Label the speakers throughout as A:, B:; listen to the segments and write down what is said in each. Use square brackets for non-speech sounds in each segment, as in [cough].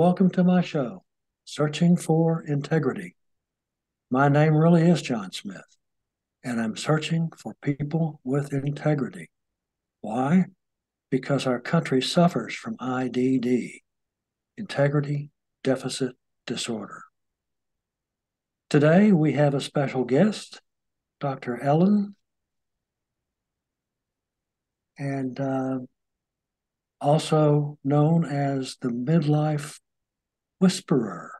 A: welcome to my show, Searching for Integrity. My name really is John Smith, and I'm searching for people with integrity. Why? Because our country suffers from IDD, Integrity Deficit Disorder. Today we have a special guest, Dr. Ellen, and uh, also known as the Midlife Whisperer.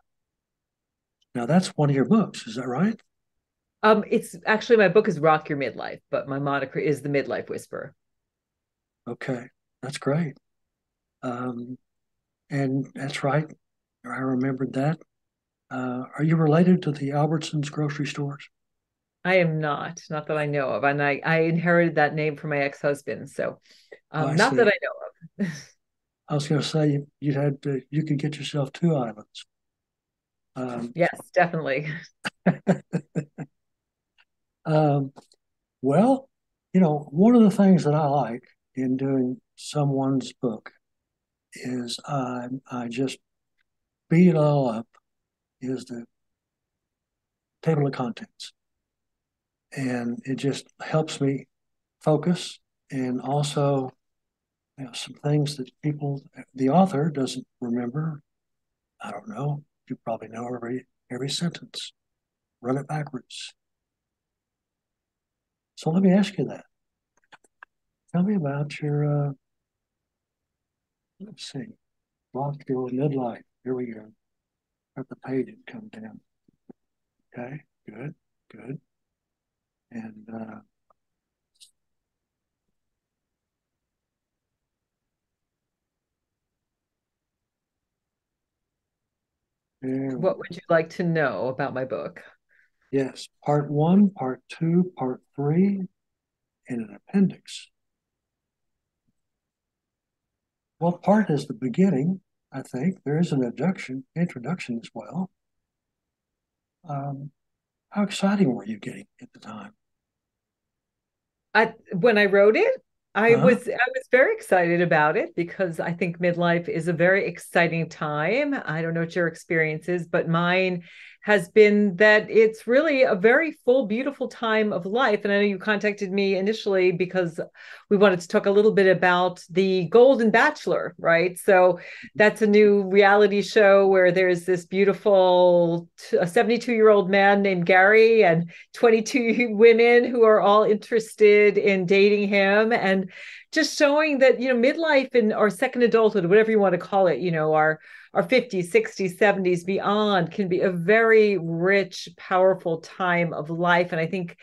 A: Now, that's one of your books, is that right?
B: Um, it's actually my book is Rock Your Midlife, but my moniker is the Midlife Whisperer.
A: Okay, that's great. Um, and that's right. I remembered that. Uh, are you related to the Albertsons grocery stores?
B: I am not, not that I know of, and I I inherited that name from my ex husband, so um, oh, not see. that I know of. [laughs]
A: I was going to say you, had to, you can get yourself two islands.
B: Um, yes, definitely. [laughs]
A: um, well, you know, one of the things that I like in doing someone's book is I I just beat it all up is the table of contents, and it just helps me focus and also you know, some things that people the author doesn't remember. I don't know you probably know every every sentence. Run it backwards. So let me ask you that. Tell me about your uh, let's see, rock your midlife. Here we go. Got the page come down. Okay, good, good. And uh,
B: What would you like to know about my book?
A: Yes, part one, part two, part three, and an appendix. Well, part is the beginning, I think. There is an introduction, introduction as well. Um, how exciting were you getting at the time?
B: I when I wrote it, I uh-huh. was I was very excited about it because I think midlife is a very exciting time. I don't know what your experience is, but mine has been that it's really a very full, beautiful time of life. And I know you contacted me initially because we wanted to talk a little bit about the Golden Bachelor, right? So that's a new reality show where there's this beautiful 72 year old man named Gary and 22 [laughs] women who are all interested in dating him. And just showing that you know midlife and our second adulthood whatever you want to call it you know our our 50s 60s 70s beyond can be a very rich powerful time of life. And i think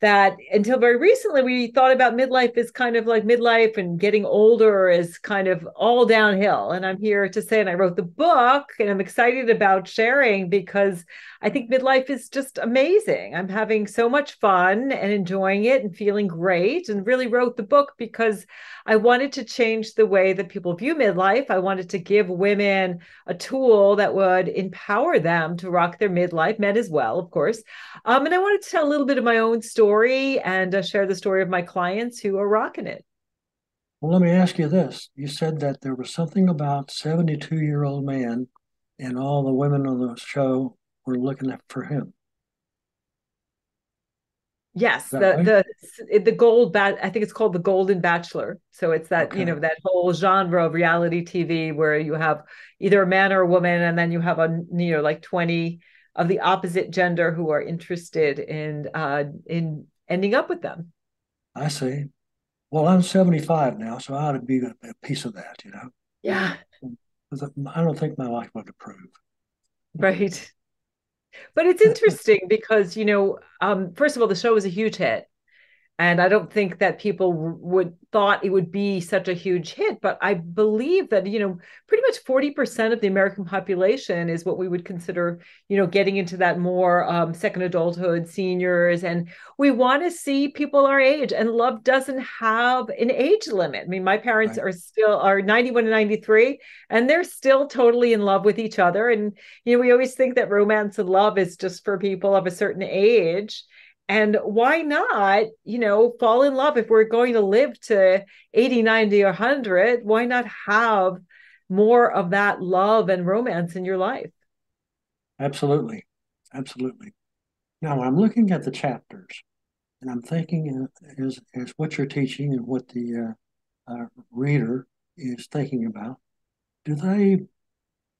B: that until very recently we thought about midlife as kind of like midlife and getting older is kind of all downhill. And i'm here to say and i wrote the book and i'm excited about sharing because i think midlife is just amazing. I'm having so much fun and enjoying it and feeling great and really wrote the book because i wanted to change the way that people view midlife. I wanted to give women a tool that would empower them to rock their midlife men as well of course. Um, and i wanted to tell a little bit of my own story story and uh, share the story of my clients who are rocking it.
A: Well, let me ask you this. You said that there was something about 72 year old man and all the women on the show were looking for him.
B: Yes, the right? the the gold bat. I think it's called the Golden Bachelor. So it's that okay. you know that whole genre of reality TV where you have either a man or a woman, and then you have a you know like twenty of the opposite gender who are interested in uh, in ending up with them.
A: I see. Well, I'm 75 now, so I ought to be a, piece of that, you know.
B: Yeah.
A: I don't think my life would approve.
B: Right. But it's interesting because, you know, um, first of all, the show was a huge hit and i don't think that people would thought it would be such a huge hit but i believe that you know pretty much 40% of the american population is what we would consider you know getting into that more um, second adulthood seniors and we want to see people our age and love doesn't have an age limit i mean my parents right. are still are 91 and 93 and they're still totally in love with each other and you know we always think that romance and love is just for people of a certain age and why not, you know, fall in love if we're going to live to 80, 90, or 100? Why not have more of that love and romance in your life.
A: Absolutely. Absolutely. Now, I'm looking at the chapters and I'm thinking is, is what you're teaching and what the uh, uh, reader is thinking about, do they,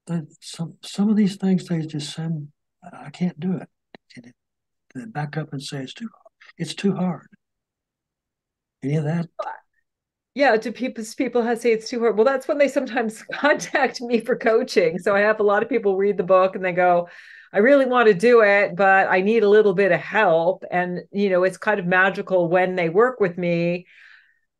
A: they, some, some of these things they just send, I can't do it. Can they back up and say it's too, it's too hard? Any of that?
B: yeah to people people say it's too hard well that's when they sometimes [laughs] contact me for coaching so i have a lot of people read the book and they go i really want to do it but i need a little bit of help and you know it's kind of magical when they work with me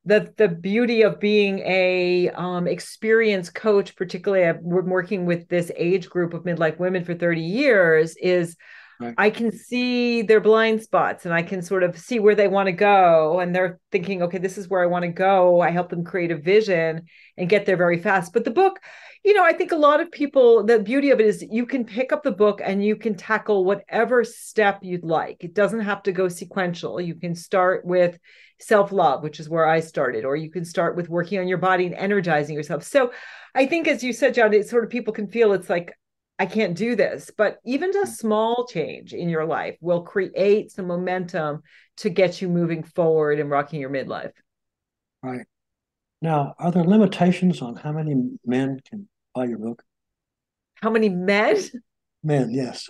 B: the the beauty of being a um, experienced coach particularly i've been working with this age group of midlife women for 30 years is Right. I can see their blind spots and I can sort of see where they want to go. And they're thinking, okay, this is where I want to go. I help them create a vision and get there very fast. But the book, you know, I think a lot of people, the beauty of it is you can pick up the book and you can tackle whatever step you'd like. It doesn't have to go sequential. You can start with self love, which is where I started, or you can start with working on your body and energizing yourself. So I think, as you said, John, it's sort of people can feel it's like, I can't do this. But even a mm. small change in your life will create some momentum to get you moving forward and rocking your midlife.
A: Right. Now, are there limitations on how many men can buy your book?
B: How many men?
A: Men, yes.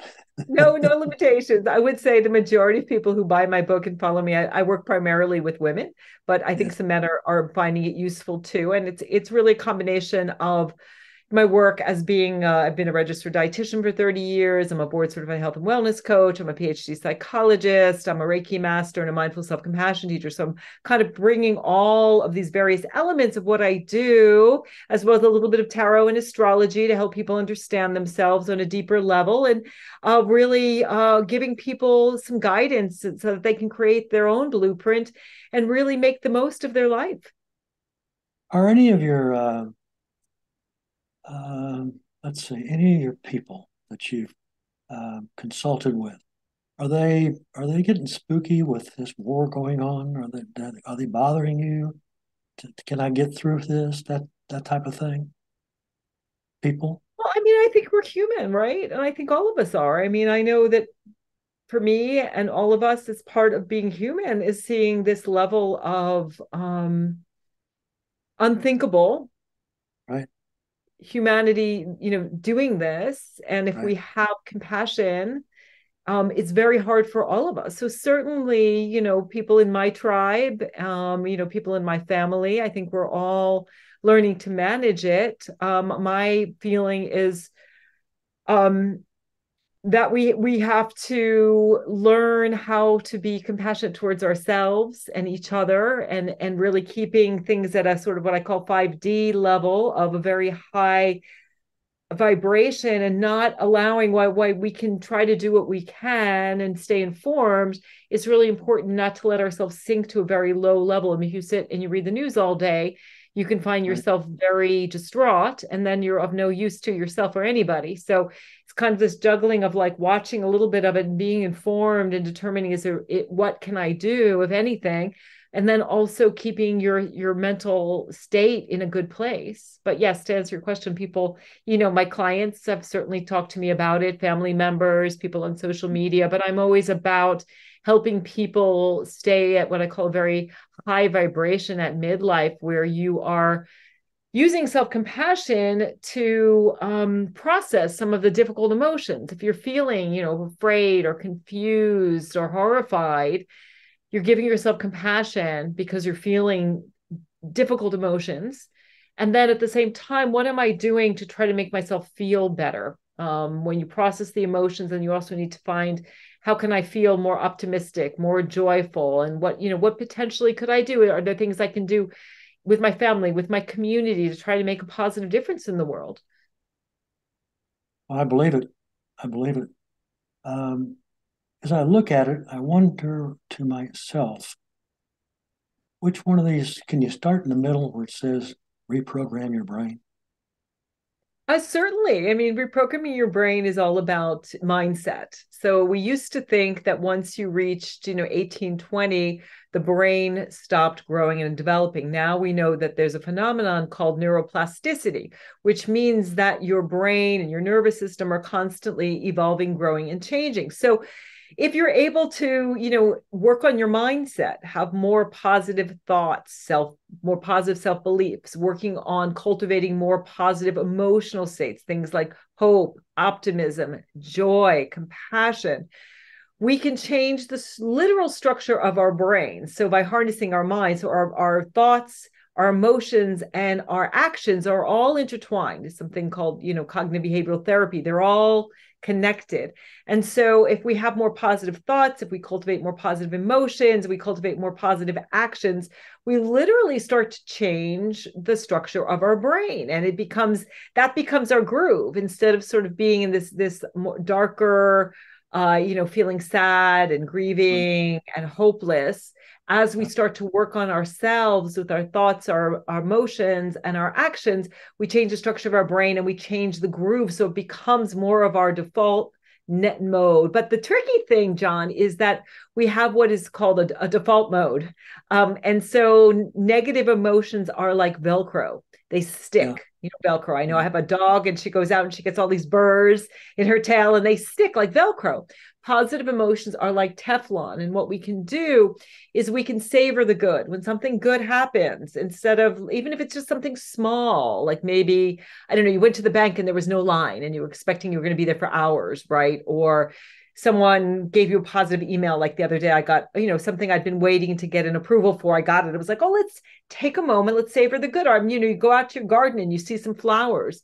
B: no, no [laughs] limitations. I would say the majority of people who buy my book and follow me, I, I work primarily with women, but I think yes. some men are, are finding it useful too. And it's it's really a combination of my work as being uh, I've been a registered dietitian for 30 years. I'm a board certified health and wellness coach. I'm a PhD psychologist. I'm a Reiki master and a mindful self compassion teacher. So I'm kind of bringing all of these various elements of what I do, as well as a little bit of tarot and astrology to help people understand themselves on a deeper level, and uh, really uh, giving people some guidance so that they can create their own blueprint and really make the most of their life.
A: Are any of your uh um, let's see, any of your people that you've uh, consulted with, are they are they getting spooky with this war going on? Are they are they bothering you? Can I get through this? That that type of thing. People.
B: Well, I mean, I think we're human, right? And I think all of us are. I mean, I know that for me and all of us, as part of being human, is seeing this level of um, unthinkable
A: right
B: humanity you know doing this and if right. we have compassion um, it's very hard for all of us so certainly you know people in my tribe um, you know people in my family i think we're all learning to manage it um, my feeling is um, that we we have to learn how to be compassionate towards ourselves and each other and and really keeping things at a sort of what I call 5D level of a very high vibration and not allowing why why we can try to do what we can and stay informed. It's really important not to let ourselves sink to a very low level. I mean if you sit and you read the news all day you can find yourself very distraught and then you're of no use to yourself or anybody. So it's kind of this juggling of like watching a little bit of it and being informed and determining is there it, what can i do if anything? And then also keeping your your mental state in a good place. But yes to answer your question people you know my clients have certainly talked to me about it family members people on social media but i'm always about helping people stay at what I call very high vibration at midlife, where you are using self compassion to um, process some of the difficult emotions. If you're feeling, you know, afraid or confused or horrified, you're giving yourself compassion because you're feeling difficult emotions. And then at the same time, what am I doing to try to make myself feel better? Um, when you process the emotions, and you also need to find how can I feel more optimistic, more joyful, and what you know what potentially could I do? Are there things I can do with my family, with my community to try to make a positive difference in the world?
A: I believe it. I believe it. Um, as I look at it, I wonder to myself, which one of these can you start in the middle where it says reprogram your brain?
B: Uh, certainly. I mean, reprogramming your brain is all about mindset. So we used to think that once you reached, you know, 18, 20, the brain stopped growing and developing. Now we know that there's a phenomenon called neuroplasticity, which means that your brain and your nervous system are constantly evolving, growing, and changing. So if you're able to you know work on your mindset have more positive thoughts self more positive self beliefs working on cultivating more positive emotional states things like hope optimism joy compassion we can change the literal structure of our brain. So by harnessing our minds so our, our thoughts our emotions and our actions are all intertwined it's something called you know cognitive behavioral therapy they're all connected. And so, if we have more positive thoughts, if we cultivate more positive emotions, we cultivate more positive actions, we literally start to change the structure of our brain. And it becomes that becomes our groove instead of sort of being in this, this more darker, uh, you know, feeling sad and grieving mm-hmm. and hopeless as we start to work on ourselves with our thoughts, our, our emotions, and our actions, we change the structure of our brain and we change the groove. So it becomes more of our default net mode. But the tricky thing, John, is that we have what is called a, a default mode. Um, and so negative emotions are like Velcro, they stick. Yeah you know, Velcro. I know I mm. have a dog and she goes out and she gets all these burrs in her tail and they stick like Velcro positive emotions are like Teflon. And what we can do is we can savor the good. When something good happens, instead of even if it's just something small, like maybe, I don't know, you went to the bank and there was no line and you were expecting you were going to be there for hours, right? Or someone gave you a positive email like the other day i got you know something i'd been waiting to get an approval for i got it it was like oh let's take a moment let's savor the good or you know you go out to your garden and you see some flowers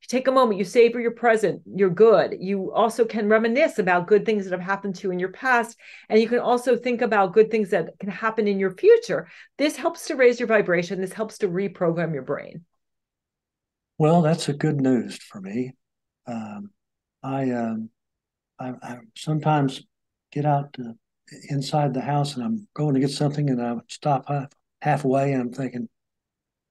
B: you take a moment, you savor your present, you're good. You also can reminisce about good things that have happened to you in your past. And you can also think about good things that can happen in your future. This helps to raise your vibration. This helps to reprogram your brain.
A: Well, that's a good news for me. Um, I, um, I, I, sometimes get out to, inside the house and I'm going to get something and I stop half, halfway and I'm thinking,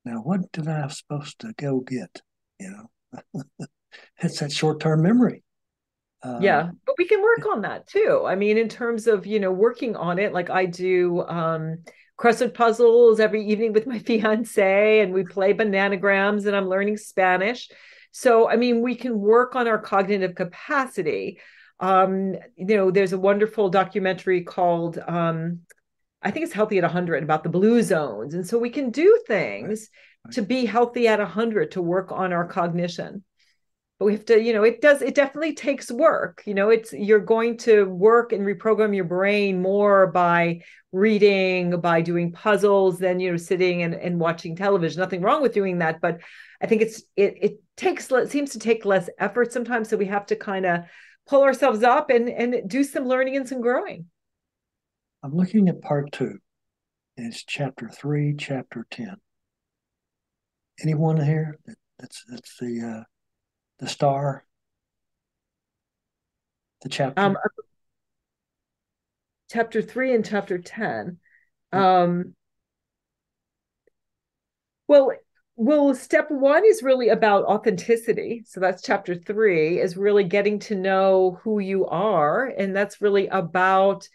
A: now what did I supposed to go get? You know, [laughs] it's that short term memory.
B: Um, yeah, but we can work on that too. I mean, in terms of you know working on it, like I do um, crossword puzzles every evening with [laughs] my fiance, and we play bananagrams, and I'm learning Spanish. So, I mean, we can work on our cognitive capacity. Um, you know, there's a wonderful documentary called um, I think it's healthy at 100 about the blue zones. And so we can do things to be healthy at 100 to work on our cognition. But we have to you know it does it definitely takes work. You know it's you're going to work and reprogram your brain more by reading by doing puzzles than you know sitting and, and watching television. Nothing wrong with doing that but i think it's it it takes it seems to take less effort sometimes. So we have to kind of pull ourselves up and and do some learning and some growing
A: i'm looking at part two it's chapter three chapter 10 Anyone here? That's that's the uh, the star. The chapter. Um,
B: chapter three and chapter ten. Um, well, well, step one is really about authenticity. So that's chapter three, is really getting to know who you are. And that's really about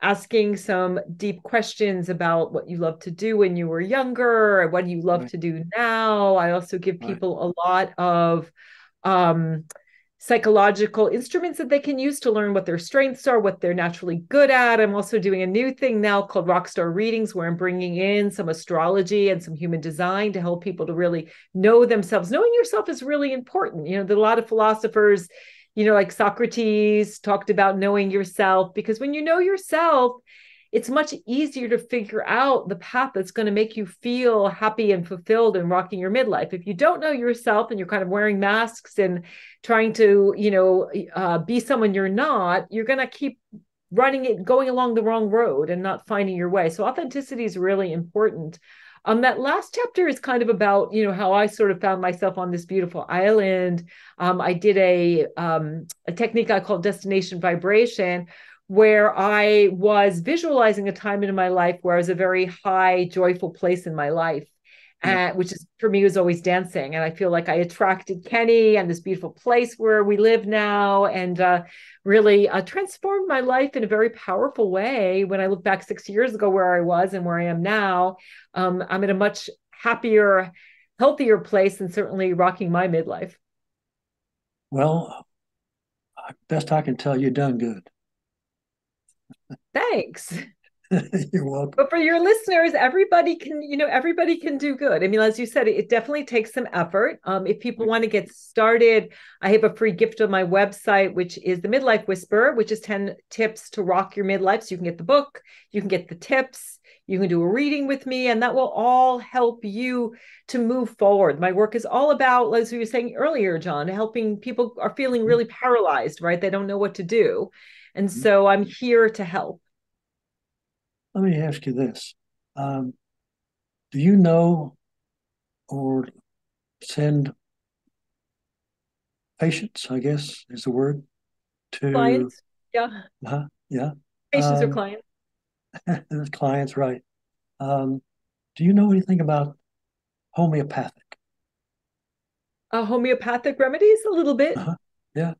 B: asking some deep questions about what you love to do when you were younger or what you love right. to do now. I also give people right. a lot of um, psychological instruments that they can use to learn what their strengths are, what they're naturally good at. I'm also doing a new thing now called Rockstar Readings, where I'm bringing in some astrology and some human design to help people to really know themselves. Knowing yourself is really important. You know, a lot of philosophers you know, like Socrates talked about knowing yourself, because when you know yourself, it's much easier to figure out the path that's going to make you feel happy and fulfilled and rocking your midlife. If you don't know yourself and you're kind of wearing masks and trying to, you know, uh, be someone you're not, you're going to keep running it, going along the wrong road and not finding your way. So authenticity is really important. Um, that last chapter is kind of about, you know, how I sort of found myself on this beautiful island. Um, I did a um, a technique I call destination vibration, where I was visualizing a time in my life where I was a very high, joyful place in my life. yeah. which is for me was always dancing. And I feel like I attracted Kenny and this beautiful place where we live now, and uh, really uh, transformed my life in a very powerful way. When I look back six years ago, where I was and where I am now, um, I'm in a much happier, healthier place, and certainly rocking my midlife.
A: Well, best I can tell, you've done good.
B: Thanks. [laughs]
A: You're welcome.
B: But for your listeners, everybody can, you know, everybody can do good. I mean, as you said, it definitely takes some effort. Um, if people want to get started, I have a free gift on my website, which is the Midlife Whisperer, which is 10 tips to rock your midlife. So you can get the book, you can get the tips, you can do a reading with me, and that will all help you to move forward. My work is all about, as we were saying earlier, John, helping people are feeling really paralyzed, right? They don't know what to do. And mm-hmm. so I'm here to help.
A: Let me ask you this. Um, do you know or send patients, I guess is the word, to
B: clients? Yeah.
A: Uh, yeah.
B: Patients um, or clients? [laughs]
A: clients, right. Um, do you know anything about homeopathic?
B: Uh, homeopathic remedies, a little bit.
A: Uh-huh. Yeah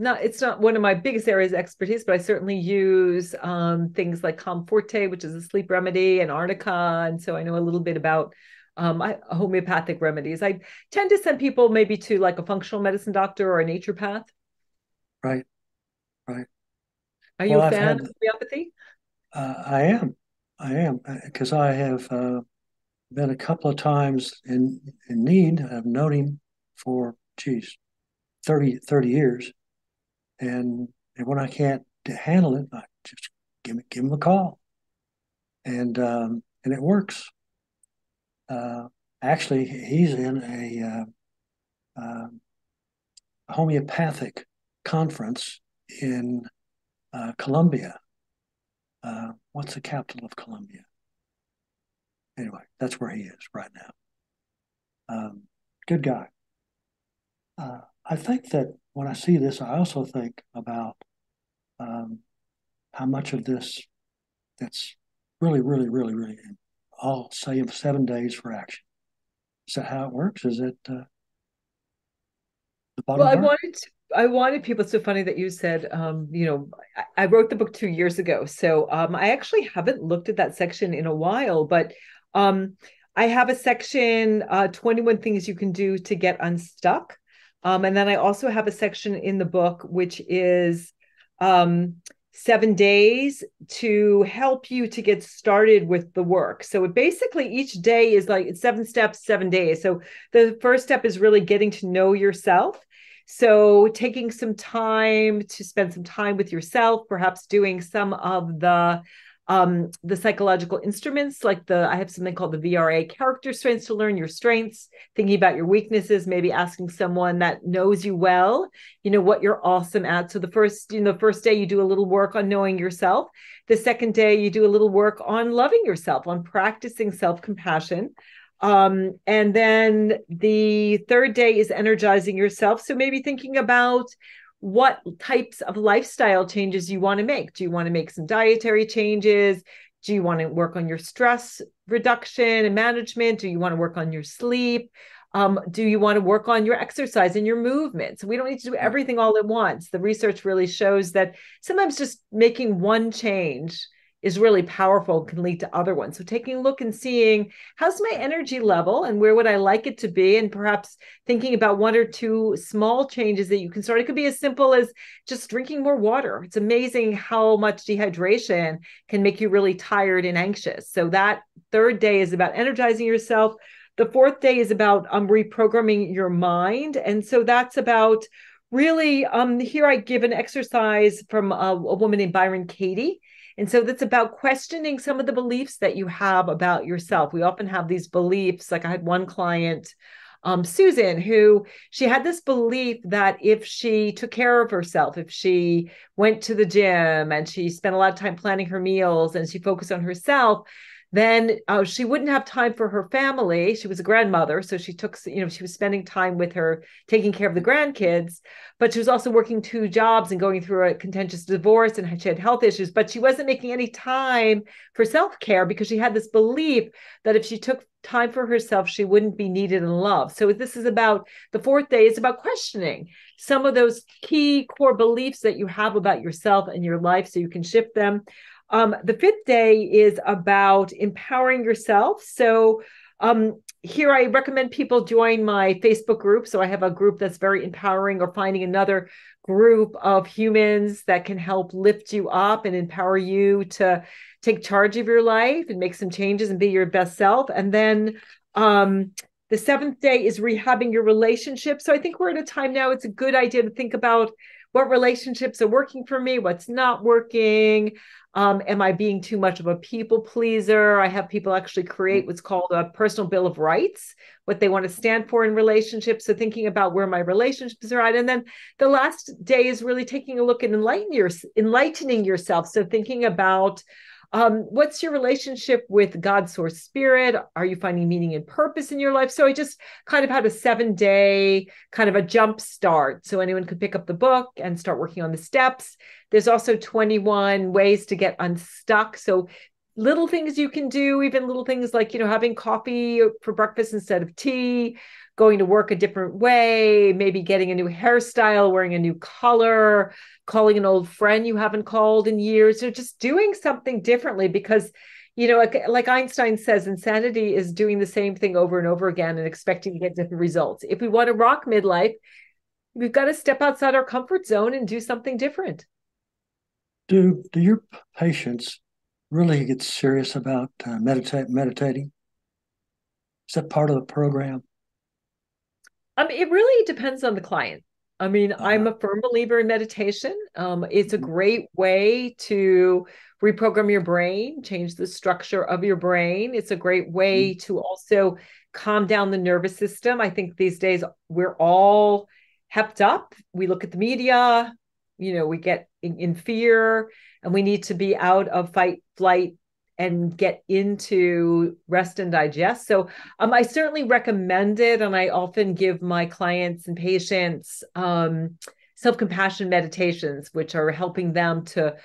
B: not it's not one of my biggest areas of expertise, but I certainly use um, things like Calms Forte, which is a sleep remedy, and Arnica, and so I know a little bit about um, homeopathic remedies. I tend to send people maybe to like a functional medicine doctor or a naturopath.
A: Right, right.
B: Are you well, a fan had, of homeopathy?
A: Uh, I am, I am, because uh, I have uh, been a couple of times in in need. I've known him for geez, 30, 30 years and, when I can't handle it, I just give me give him a call, and um, and it works. Uh, actually, he's in a uh, uh, homeopathic conference in uh, Colombia. Uh, what's the capital of Colombia? Anyway, that's where he is right now. Um, good guy. I think that when I see this, I also think about um, how much of this that's really, really, really, really, I'll say seven days for action. Is that how it works? Is it uh,
B: the bottom? Well, I wanted to, I wanted people. It's so funny that you said, um, you know, I, I, wrote the book two years ago, so um, I actually haven't looked at that section in a while, but um, I have a section, uh, 21 things you can do to get unstuck. Um, and then I also have a section in the book which is um, seven days to help you to get started with the work. So it basically each day is like seven steps, seven days. So the first step is really getting to know yourself. So taking some time to spend some time with yourself, perhaps doing some of the um, the psychological instruments, like the I have something called the VIA character strengths to learn your strengths, thinking about your weaknesses, maybe asking someone that knows you well, you know, what you're awesome at. So the first, you know, the first day you do a little work on knowing yourself. The second day you do a little work on loving yourself, on practicing self-compassion. Um, and then the third day is energizing yourself. So maybe thinking about what types of lifestyle changes you want to make. Do you want to make some dietary changes? Do you want to work on your stress reduction and management? Do you want to work on your sleep? Um, do you want to work on your exercise and your movement? So we don't need to do everything all at once. The research really shows that sometimes just making one change is really powerful can lead to other ones. So taking a look and seeing how's my energy level and where would i like it to be? And perhaps thinking about one or two small changes that you can start. It could be as simple as just drinking more water. It's amazing how much dehydration can make you really tired and anxious. So that third day is about energizing yourself. The fourth day is about um, reprogramming your mind. And so that's about really um here i give an exercise from a, a woman named byron katie and so that's about questioning some of the beliefs that you have about yourself. We often have these beliefs. Like I had one client, um, Susan, who she had this belief that if she took care of herself, if she went to the gym and she spent a lot of time planning her meals and she focused on herself, then uh, she wouldn't have time for her family. She was a grandmother, so she took, you know, she was spending time with her, taking care of the grandkids, but she was also working two jobs and going through a contentious divorce and she had health issues, but she wasn't making any time for self care because she had this belief that if she took time for herself, she wouldn't be needed and loved. So this is about the fourth day is about questioning some of those key core beliefs that you have about yourself and your life so you can shift them. Um, the fifth day is about empowering yourself. So um, here I recommend people join my Facebook group. So I have a group that's very empowering, or finding another group of humans that can help lift you up and empower you to take charge of your life and make some changes and be your best self. And then um, the seventh day is rehabbing your relationship. So I think we're at a time now, it's a good idea to think about what relationships are working for me, what's not working. Um, am I being too much of a people pleaser? I have people actually create what's called a personal bill of rights, what they want to stand for in relationships. So thinking about where my relationships are at. And then the last day is really taking a look enlighten your, enlightening yourself. So thinking about um, what's your relationship with God's source spirit? Are you finding meaning and purpose in your life? So I just kind of had a seven day kind of a jump start. So anyone could pick up the book and start working on the steps. There's also 21 ways to get unstuck. So little things you can do, even little things like, you know, having coffee for breakfast instead of tea, going to work a different way, maybe getting a new hairstyle, wearing a new color, calling an old friend you haven't called in years, or just doing something differently because you know, like, Einstein says, insanity is doing the same thing over and over again and expecting to get different results. If we want to rock midlife, we've got to step outside our comfort zone and do something different.
A: Do do your patients really get serious about uh, meditate meditating? Is that part of the program?
B: It really depends on the client. I mean, uh-huh. I'm a firm believer in meditation. Um, it's a mm-hmm. great way to reprogram your brain, change the structure of your brain. It's a great way mm-hmm. to also calm down the nervous system. I think these days we're all hepped up. We look at the media, you know, we get in, in fear, and we need to be out of fight, flight, and get into rest and digest. So um, I certainly recommend it, and I often give my clients and patients um, self-compassion meditations, which are helping them to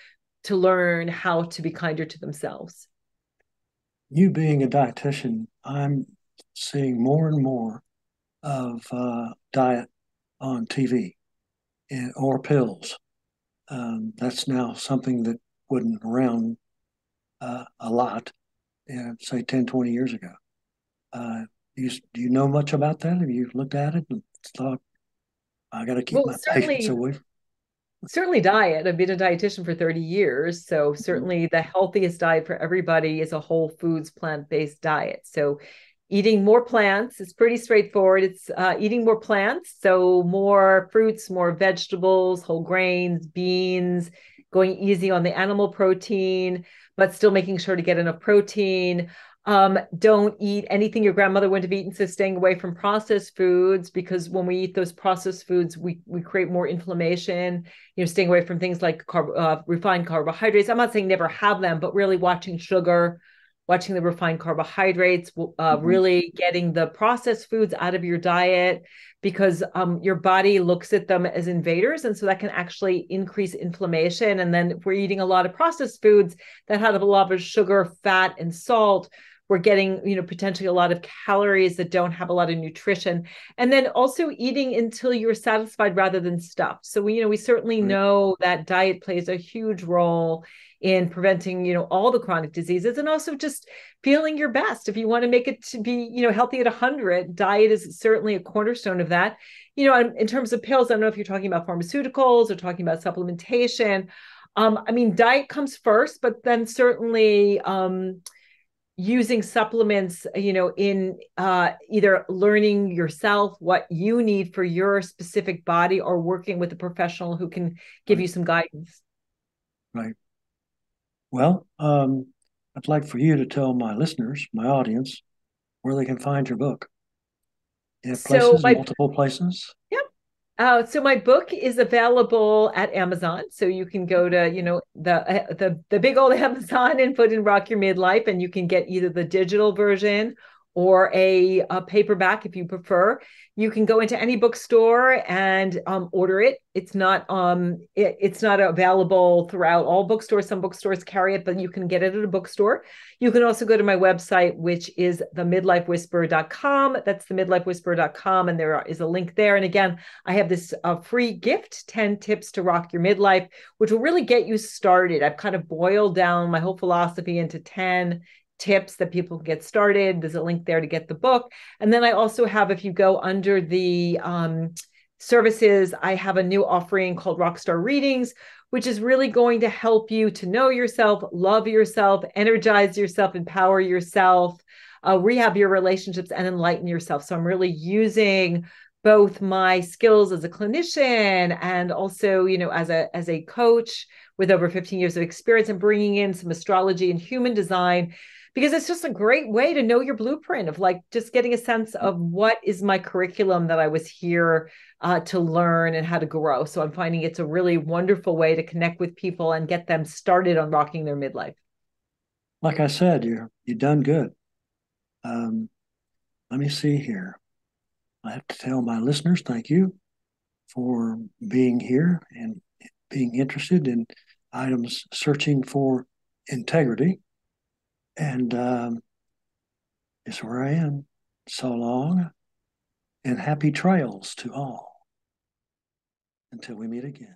B: to learn how to be kinder to themselves.
A: You being a dietitian, I'm seeing more and more of uh, diet on TV and, or pills. Um, that's now something that wasn't around uh, a lot, you say 10, 20 years ago. Uh, you, do you know much about that? Have you looked at it and thought, I got to keep well, my patients away
B: certainly diet i've been a dietitian for 30 years so mm-hmm. certainly the healthiest diet for everybody is a whole foods plant-based diet so eating more plants is pretty straightforward it's uh, eating more plants so more fruits more vegetables whole grains beans going easy on the animal protein but still making sure to get enough protein. Um, don't eat anything your grandmother wouldn't have eaten. So staying away from processed foods because when we eat those processed foods, we we create more inflammation. You know, staying away from things like carb, uh, refined carbohydrates. I'm not saying never have them, but really watching sugar, watching the refined carbohydrates, uh, mm-hmm. really getting the processed foods out of your diet because um, your body looks at them as invaders. And so that can actually increase inflammation. And then if we're eating a lot of processed foods that have a lot of sugar, fat, and salt, we're getting you know potentially a lot of calories that don't have a lot of nutrition. And then also eating until you're satisfied rather than stuffed. So we you know we certainly right. know that diet plays a huge role in preventing you know all the chronic diseases and also just feeling your best. If you want to make it to be you know healthy at 100 diet is certainly a cornerstone of that. You know in, in terms of pills i don't know if you're talking about pharmaceuticals or talking about supplementation. Um, i mean diet comes first but then certainly um, using supplements you know in uh, either learning yourself what you need for your specific body or working with a professional who can give you some guidance
A: right well, um, I'd like for you to tell my listeners, my audience, where they can find your book. You have places, so my, multiple places.
B: Yep. Uh, so my book is available at Amazon. So you can go to, you know, the uh, the the big old [laughs] Amazon and put in Rock Your Midlife, and you can get either the digital version or a, a, paperback if you prefer. You can go into any bookstore and um, order it. It's not um, it, it's not available throughout all bookstores. Some bookstores carry it, but you can get it at a bookstore. You can also go to my website, which is themidlifewhisperer.com. That's themidlifewhisperer.com, and there is a link there. And again, I have this uh, free gift: ten tips to rock your midlife, which will really get you started. I've kind of boiled down my whole philosophy into ten tips that people get started. There's a link there to get the book. And then I also have, if you go under the um, services, I have a new offering called Rockstar Readings, which is really going to help you to know yourself, love yourself, energize yourself, empower yourself, uh, rehab your relationships, and enlighten yourself. So I'm really using both my skills as a clinician and also you know as a as a coach with over 15 years of experience and bringing in some astrology and human design because it's just a great way to know your blueprint of like just getting a sense of what is my curriculum that I was here uh, to learn and how to grow. So I'm finding it's a really wonderful way to connect with people and get them started on rocking their midlife.
A: Like I said, you're you done good. Um, let me see here. I have to tell my listeners thank you for being here and being interested in items searching for integrity and um, it's where I am. So long and happy trails to all. Until we meet again.